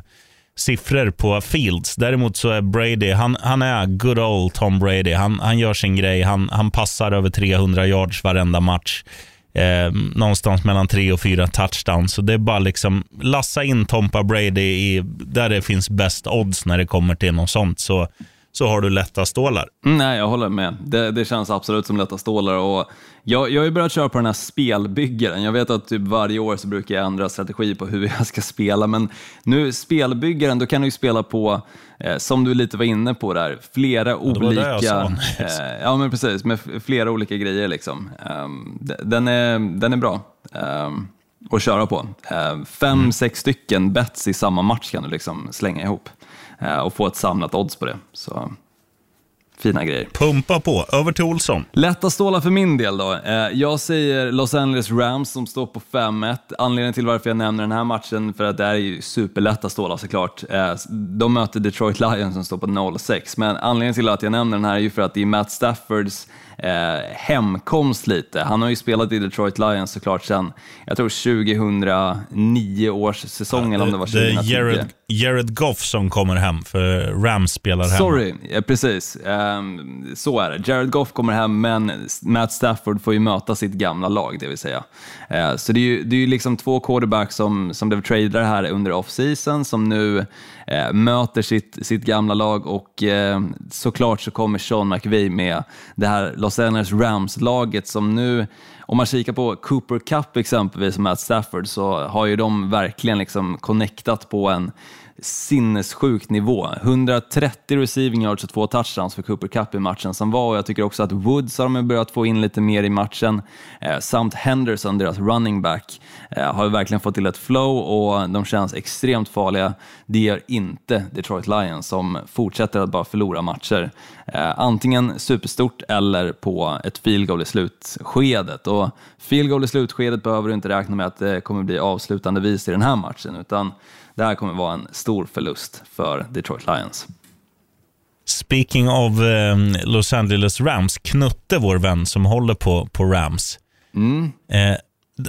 siffror på Fields. Däremot så är Brady, han, han är good old Tom Brady. Han, han gör sin grej. Han, han passar över 300 yards varenda match. Eh, någonstans mellan tre och fyra touchdowns. Så det är bara liksom lassa in Tompa Brady i, där det finns bäst odds när det kommer till något sånt. Så, så har du lätta stålar. Nej, jag håller med. Det, det känns absolut som lätta stålar. Och jag, jag har ju börjat köra på den här spelbyggaren. Jag vet att typ varje år så brukar jag ändra strategi på hur jag ska spela, men nu spelbyggaren, då kan du ju spela på, eh, som du lite var inne på där, flera olika... eh, ja, men precis, med flera olika grejer liksom. Um, den, är, den är bra. Um, att köra på. Eh, fem, Mm. sex stycken bets i samma match kan du liksom slänga ihop och få ett samlat odds på det. Så fina grejer. Pumpa på. Över till Olsson. Lätta stålar för min del då. Eh, Jag säger Los Angeles Rams som står på 5-1. Anledningen till varför jag nämner den här matchen, för att det är ju superlätta stålar såklart. Eh, De möter Detroit Lions som står på 0-6, men anledningen till att jag nämner den här är ju för att det är Matt Staffords eh, hemkomst lite. Han har ju spelat i Detroit Lions såklart sedan, jag tror 2009 års säsong eller om det var Det är 2010. Jared, Jared Goff som kommer hem, för Rams spelar hem. Sorry, ja, precis. Ehm, så är det. Jared Goff kommer hem, men Matt Stafford får ju möta sitt gamla lag, det vill säga. Eh, så det är ju, det är ju liksom två quarterbacks som, som blev tradade här under off-season, som nu eh, möter sitt, sitt gamla lag och eh, såklart så kommer Sean McVay med det här Los Angeles Rams-laget som nu om man kikar på Cooper Cup exempelvis, som är Stafford, så har ju de verkligen liksom connectat på en sinnessjuk nivå. 130 receiving yards och två touchdowns för Cooper Cup i matchen som var och jag tycker också att Woods har de börjat få in lite mer i matchen eh, samt Henderson, deras running back, eh, har ju verkligen fått till ett flow och de känns extremt farliga. Det gör inte Detroit Lions som fortsätter att bara förlora matcher. Eh, antingen superstort eller på ett field goal i slutskedet. Och field goal i slutskedet behöver du inte räkna med att det kommer bli avslutande vis i den här matchen utan det här kommer vara en stor förlust för Detroit Lions. Speaking of eh, Los Angeles Rams, Knutte, vår vän som håller på, på Rams. Mm. Eh,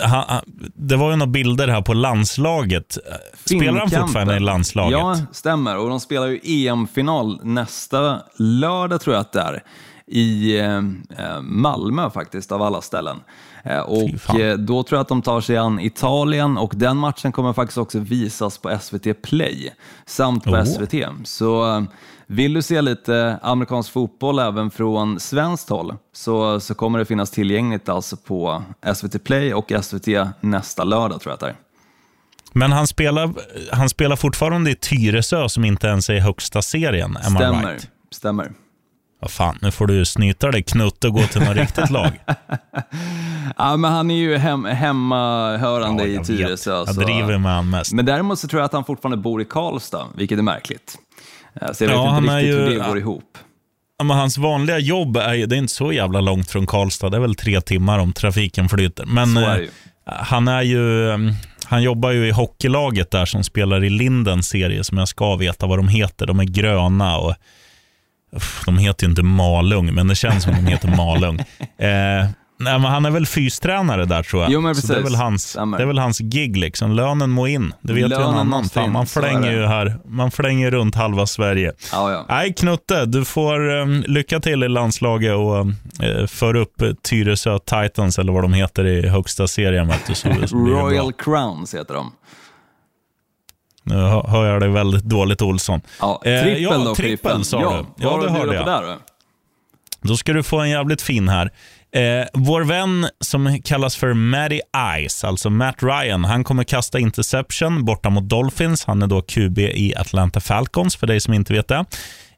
han, han- det var ju några bilder här på landslaget. Spelar han fortfarande i landslaget? Ja, stämmer. Och de spelar ju EM-final nästa lördag, tror jag att det är, i eh, Malmö faktiskt, av alla ställen. Eh, och eh, då tror jag att de tar sig an Italien och den matchen kommer faktiskt också visas på SVT Play samt på Oh. SVT. Så eh, vill du se lite amerikansk fotboll även från svenskt håll så, så kommer det finnas tillgängligt alltså på SVT Play och SVT nästa lördag tror jag att det är. Men han spelar, han spelar fortfarande i Tyresö som inte ens är i högsta serien. Am Stämmer. right? Stämmer. Vad fan, nu får du snyta dig Knutte och gå till något riktigt lag. Ja, men han är ju hem, hemmahörande Ja, i. Tyresö. Jag driver med han mest. Men däremot så tror jag att han fortfarande bor i Karlstad, vilket är märkligt. Eh, Så jag vet Ja, inte riktigt ju- hur det går ihop. Ja, men hans vanliga jobb är ju, det är inte så jävla långt från Karlstad. Det är väl tre timmar om trafiken flyter. Men är eh, han är ju, eh, han jobbar ju i hockeylaget där som spelar i Lindens serie som jag ska veta vad de heter. De är gröna och de heter ju inte Malung, men det känns som de heter Malung. Eh, nej, men han är väl fystränare där tror jag. Jo, men Så det, är precis. väl hans, det är väl hans gig liksom. Lönen må in. Det vet ju en Lönen annan. Fan, man flänger ju här. Man flänger runt halva Sverige. Ja, ja. Nej, Knutte, du får um, lycka till i landslaget och um, för upp eh, Tyresö Titans, eller vad de heter i högsta serien. Vet du, så, Royal. Crowns heter de. Nu hör jag dig väldigt dåligt, Olsson. Ja, Eh, trippel ja, då, trippel sa ja, du. Ja, det hörde jag. där då? Då ska du få en jävligt fin här. Eh, vår vän som kallas för Matty Ice, alltså Matt Ryan, han kommer kasta interception borta mot Dolphins. Han är då QB i Atlanta Falcons, för dig som inte vet det.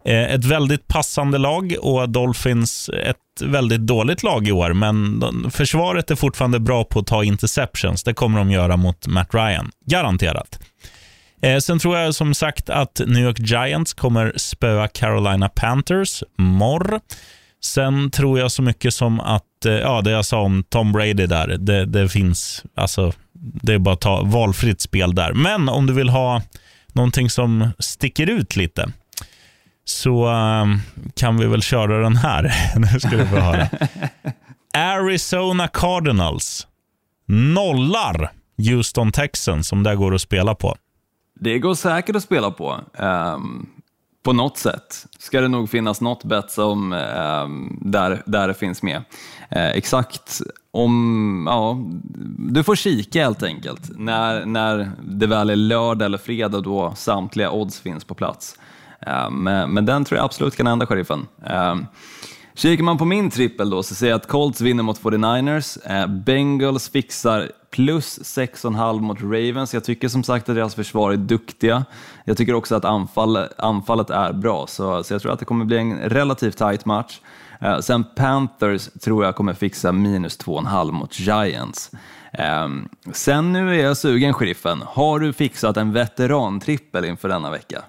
Eh, ett väldigt passande lag och Dolphins ett väldigt dåligt lag i år, men försvaret är fortfarande bra på att ta interceptions. Det kommer de göra mot Matt Ryan, garanterat. Eh, sen tror jag som sagt att New York Giants kommer spöa Carolina Panthers, morr. Sen tror jag så mycket som att, eh, ja det jag sa om Tom Brady där, det, det finns, alltså det är bara att ta valfritt spel där. Men om du vill ha någonting som sticker ut lite, så eh, kan vi väl köra den här. nu ska du få höra. Arizona Cardinals nollar Houston Texans som det går att spela på. Det går säkert att spela på. Um, på något sätt ska det nog finnas något bett som ehm, där, där det finns med. Uh, exakt om, ja, du får kika helt enkelt när, när det väl är lördag eller fredag då samtliga odds finns på plats. Uh, men, men den tror jag absolut kan hända, sheriffen. Uh, Kikar man på min trippel då så ser jag att Colts vinner mot 49ers, eh, Bengals fixar plus 6,5 mot Ravens. Jag tycker som sagt att deras försvar är duktiga. Jag tycker också att anfall, anfallet är bra, så, så jag tror att det kommer bli en relativt tight match. Eh, sen Panthers tror jag kommer fixa minus 2,5 mot Giants. Eh, sen nu är jag sugen, sheriffen. Har du fixat en veterantrippel inför denna vecka?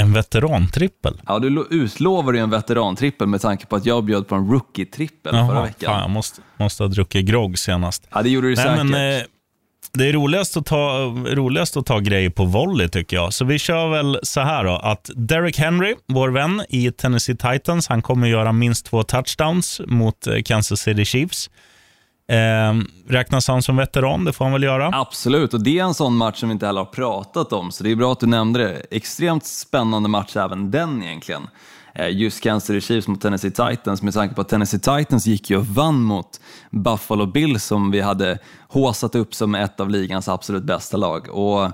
En veterantrippel? Ja, du lo- utlovade ju en veterantrippel med tanke på att jag bjöd på en rookie-trippel förra veckan. fan, jag måste, måste ha druckit grogg senast. Ja, det gjorde du Nej, säkert. men, eh, det är roligast att, ta, roligast att ta grejer på volley tycker jag. Så vi kör väl så här då, att Derrick Henry, vår vän i Tennessee Titans, han kommer göra minst två touchdowns mot eh, Kansas City Chiefs. Eh, räknas han som veteran? Det får han väl göra. Absolut, och det är en sån match som vi inte heller har pratat om, så det är bra att du nämnde det. Extremt spännande match även den egentligen. Eh, Just Kansas Chiefs mot Tennessee Titans, med tanke på att Tennessee Titans gick ju och vann mot Buffalo Bills som vi hade håsat upp som ett av ligans absolut bästa lag. Och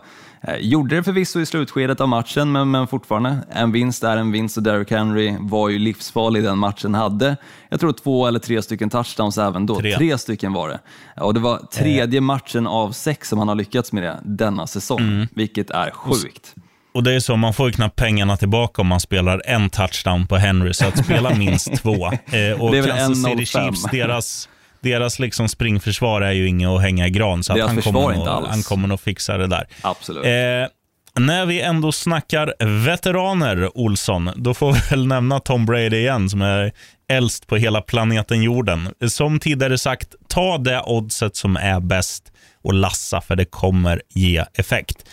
eh, Gjorde det förvisso i slutskedet av matchen, men, men fortfarande, en vinst är en vinst och Derrick Henry var ju livsfarlig i den matchen. Hade, jag tror två eller tre stycken touchdowns även då. Tre. tre stycken var det. Och det var tredje matchen av sex som han har lyckats med det denna säsong, vilket är sjukt. Och det är så, man får ju knappt pengarna tillbaka om man spelar en touchdown på Henry, så att spela minst två. Eh, och Det är väl Kansas City 1,05. Chiefs, deras, deras liksom springförsvar är ju inget att hänga i gran, så att han, kommer nog, han kommer nog fixa det där. Absolut. Eh, när vi ändå snackar veteraner, Olsson, då får vi väl nämna Tom Brady igen, som är äldst på hela planeten jorden. Som tidigare sagt, ta det oddset som är bäst och lassa, för det kommer ge effekt.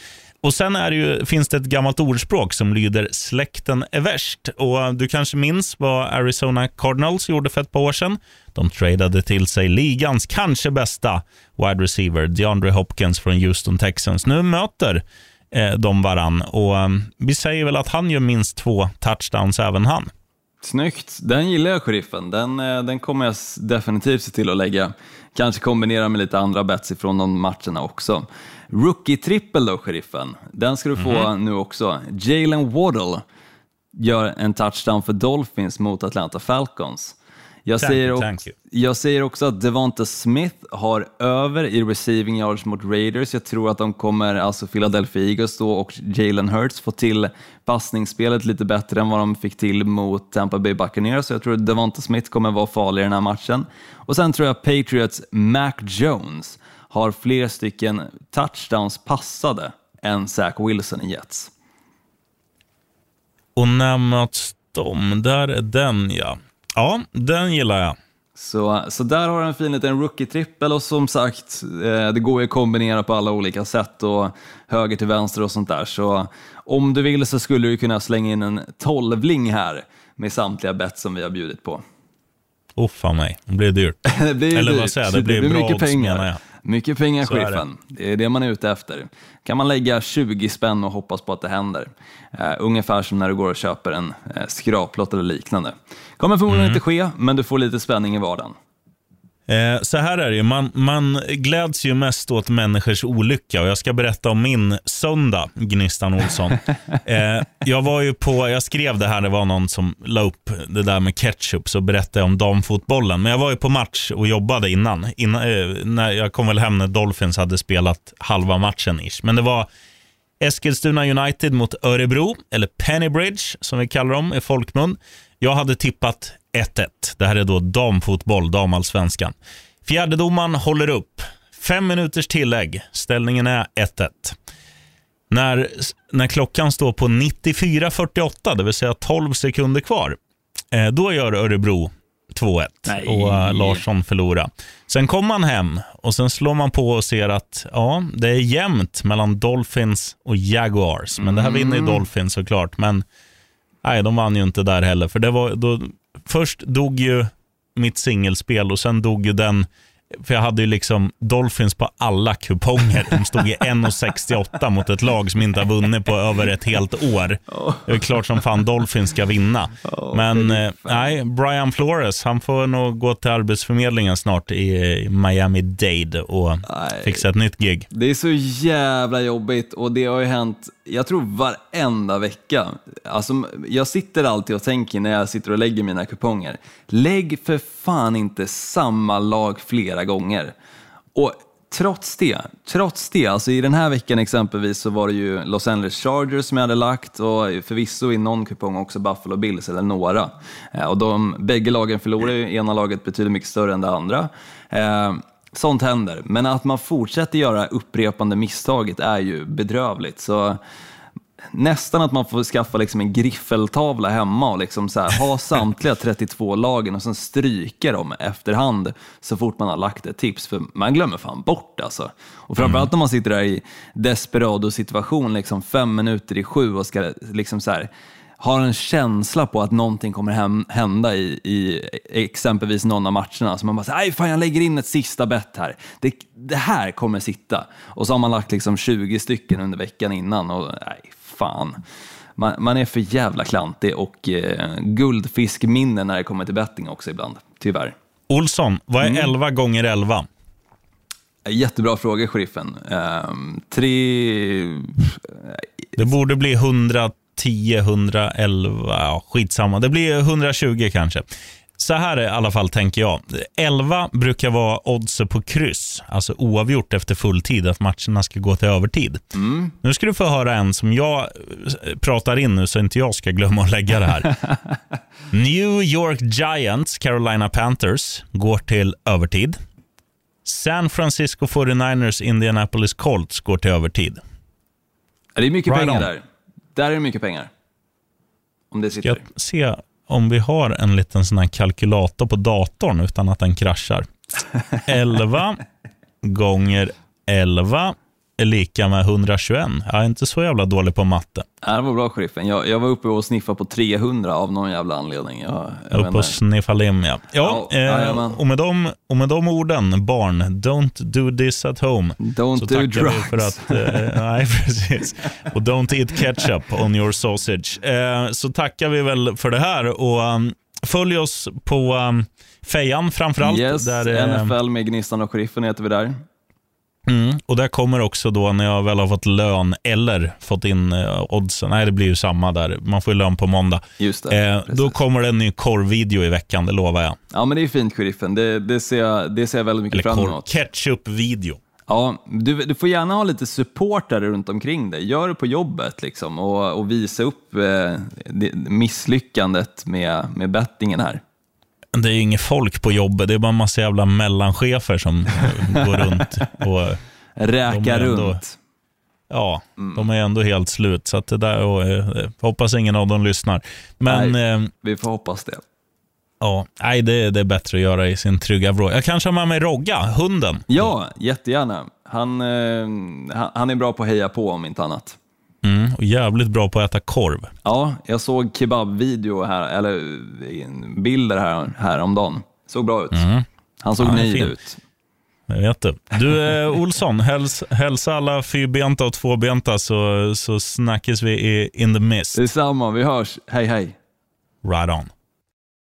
Och Sen är det ju, finns det ett gammalt ordspråk som lyder släkten är värst. Och Du kanske minns vad Arizona Cardinals gjorde för ett par år sedan? De tradade till sig ligans kanske bästa wide receiver, DeAndre Hopkins från Houston Texans. Nu möter eh, de varann och eh, vi säger väl att han gör minst två touchdowns även han. Snyggt, den gillar jag, sheriffen. Den, eh, den kommer jag definitivt se till att lägga. Kanske kombinera med lite andra bets ifrån de matcherna också. Rookie-trippel då, sheriffen. Den ska du få nu också. Jalen Waddle gör en touchdown för Dolphins mot Atlanta Falcons. Jag, Thank säger, också, jag säger också att Devonta Smith har över i receiving yards mot Raiders. Jag tror att de kommer, alltså Philadelphia Eagles då och Jalen Hurts, få till passningsspelet lite bättre än vad de fick till mot Tampa Bay Buccaneers. Så jag tror att Devonta Smith kommer vara farlig i den här matchen. Och sen tror jag Patriots Mac Jones har fler stycken touchdowns passade än Zach Wilson i Jets. Och när möts de? Där är den ja. Ja, den gillar jag. Så, så där har du en fin liten rookie-trippel och som sagt, eh, det går ju att kombinera på alla olika sätt och höger till vänster och sånt där. Så om du vill så skulle du kunna slänga in en tolvling här med samtliga bett som vi har bjudit på. Oh, fan mig. Det blir dyrt. Det blir Eller vad dyrt. säger jag? Det blir bra mycket odds, pengar. Mycket pengar, Så är det. chefen. Det är det man är ute efter. Kan man lägga 20 spänn och hoppas på att det händer. Uh, ungefär som när du går och köper en uh, skraplott eller liknande. Kommer förmodligen Mm. inte ske, men du får lite spänning i vardagen. Eh, så här är det ju, man, man gläds ju mest åt människors olycka och jag ska berätta om min söndag, Gnistan Olsson. Eh, jag var ju på, jag skrev det här, det var någon som la upp det där med ketchup, så berättade jag om damfotbollen. Men jag var ju på match och jobbade innan. innan eh, när jag kom väl hem när Dolphins hade spelat halva matchen ish. Men det var Eskilstuna United mot Örebro, eller Pennybridge som vi kallar dem i folkmun. Jag hade tippat 1-1. Det här är då damfotboll, damallsvenskan. Fjärdedomaren håller upp. Fem minuters tillägg. Ställningen är 1-1. När, när klockan står på 94.48, det vill säga 12 sekunder kvar, eh, då gör Örebro 2-1 Nej. och Larsson förlorar. Sen kommer man hem och sen slår man på och ser att ja, det är jämnt mellan Dolphins och Jaguars. Men det här vinner ju Dolphins såklart. Men nej, de vann ju inte där heller. För det var, då, först dog ju mitt singelspel och sen dog ju den För jag hade ju liksom Dolphins på alla kuponger. De stod i 1,68 mot ett lag som inte har vunnit på över ett helt år. Det är klart som fan Dolphins ska vinna. Men eh, nej, Brian Flores, han får nog gå till Arbetsförmedlingen snart i, Miami-Dade och Nej. fixa ett nytt gig. Det är så jävla jobbigt och det har ju hänt, jag tror varenda vecka. Alltså, jag sitter alltid och tänker när jag sitter och lägger mina kuponger, lägg för fan inte samma lag flera gånger. Och trots det, trots det, alltså i den här veckan exempelvis så var det ju Los Angeles Chargers som jag hade lagt och förvisso i någon kupong också Buffalo Bills eller några. Eh, och de, bägge lagen förlorade, ju, ena laget betyder mycket större än det andra. Eh, Sånt händer, men att man fortsätter göra upprepande misstaget är ju bedrövligt. Så nästan att man får skaffa liksom en griffeltavla hemma och liksom så här, ha samtliga 32 lagen och sen stryka dem efterhand så fort man har lagt ett tips. För man glömmer fan bort alltså. Och framförallt när man sitter där i desperado-situation, liksom fem minuter i sju och ska liksom så här, har en känsla på att någonting kommer hem, hända i, i exempelvis någon av matcherna. Så man bara säger, fan jag lägger in ett sista bett här. Det, det här kommer sitta. Och så har man lagt liksom 20 stycken under veckan innan och nej, fan. Man, man är för jävla klantig och eh, guldfiskminne när det kommer till betting också ibland, tyvärr. Olsson, vad Mm. är 11 gånger 11? Jättebra fråga, sheriffen. Ehm, tre... Det borde bli 110, 111, ja, skitsamma. Det blir 120 kanske. Så här är i alla fall, tänker jag. 11 brukar vara oddset på kryss, alltså oavgjort efter fulltid, att matcherna ska gå till övertid. Nu ska du få höra en som jag eh, pratar in nu, så inte jag ska glömma att lägga det här. New York Giants, Carolina Panthers, går till övertid. San Francisco 49ers, Indianapolis Colts går till övertid. Det är mycket Right pengar on. där. Där är det mycket pengar. Om det sitter. jag se om vi har en liten sån här kalkylator på datorn utan att den kraschar. 11 gånger 11 är lika med 121. Jag är inte så jävla dålig på matte. Ja, det var bra, sheriffen. Jag, jag var uppe och sniffade på 300 av någon jävla anledning. Jag, jag Upp menar- och sniffa lim, ja. ja Ja, eh, och, med de, och med de orden, barn, don't do this at home. Don't så do drugs. för att... Eh, nej, precis. Och don't eat ketchup on your sausage. Eh, så tackar vi väl för det här och um, följ oss på um, Fejan framförallt. Yes, där, eh, NFL med Gnistan och Sheriffen heter vi där. Mm, och där kommer också då när jag väl har fått lön eller fått in eh, oddsen. Nej, det blir ju samma där. Man får ju lön på måndag. Just det, Eh, då kommer det en ny korvvideo i veckan, det lovar jag. Ja, men det är fint, Sheriffen. Det, det, ser, jag, det ser jag väldigt mycket Eller fram emot. ketchup-video. Ja, du, du får gärna ha lite supportare runt omkring dig. Gör det på jobbet liksom, och, och visa upp eh, det, misslyckandet med, med bettingen här. Det är inget folk på jobbet, det är bara en massa jävla mellanchefer som går runt. Och, Räka De är ändå- runt. ja, de är ändå helt slut. Så att det där, och, eh, hoppas ingen av dem lyssnar. Men eh, Vi får hoppas det. ja, nej, det, det är bättre att göra i sin trygga vrå. Jag kanske har med mig Rogga, hunden. Ja, jättegärna. Han, eh, han är bra på att heja på om inte annat. Mm, och jävligt bra på att äta korv. Ja, jag såg kebabvideo här, eller bilder här, här om dagen. Såg bra ut. Han såg Mm. Ja, nöjd fin. ut. Jag vet det. Du eh, Olsson, häls, hälsa alla fyrbenta och tvåbenta så, så snackas vi i in the mist. Detsamma, vi hörs. Hej hej. Right on.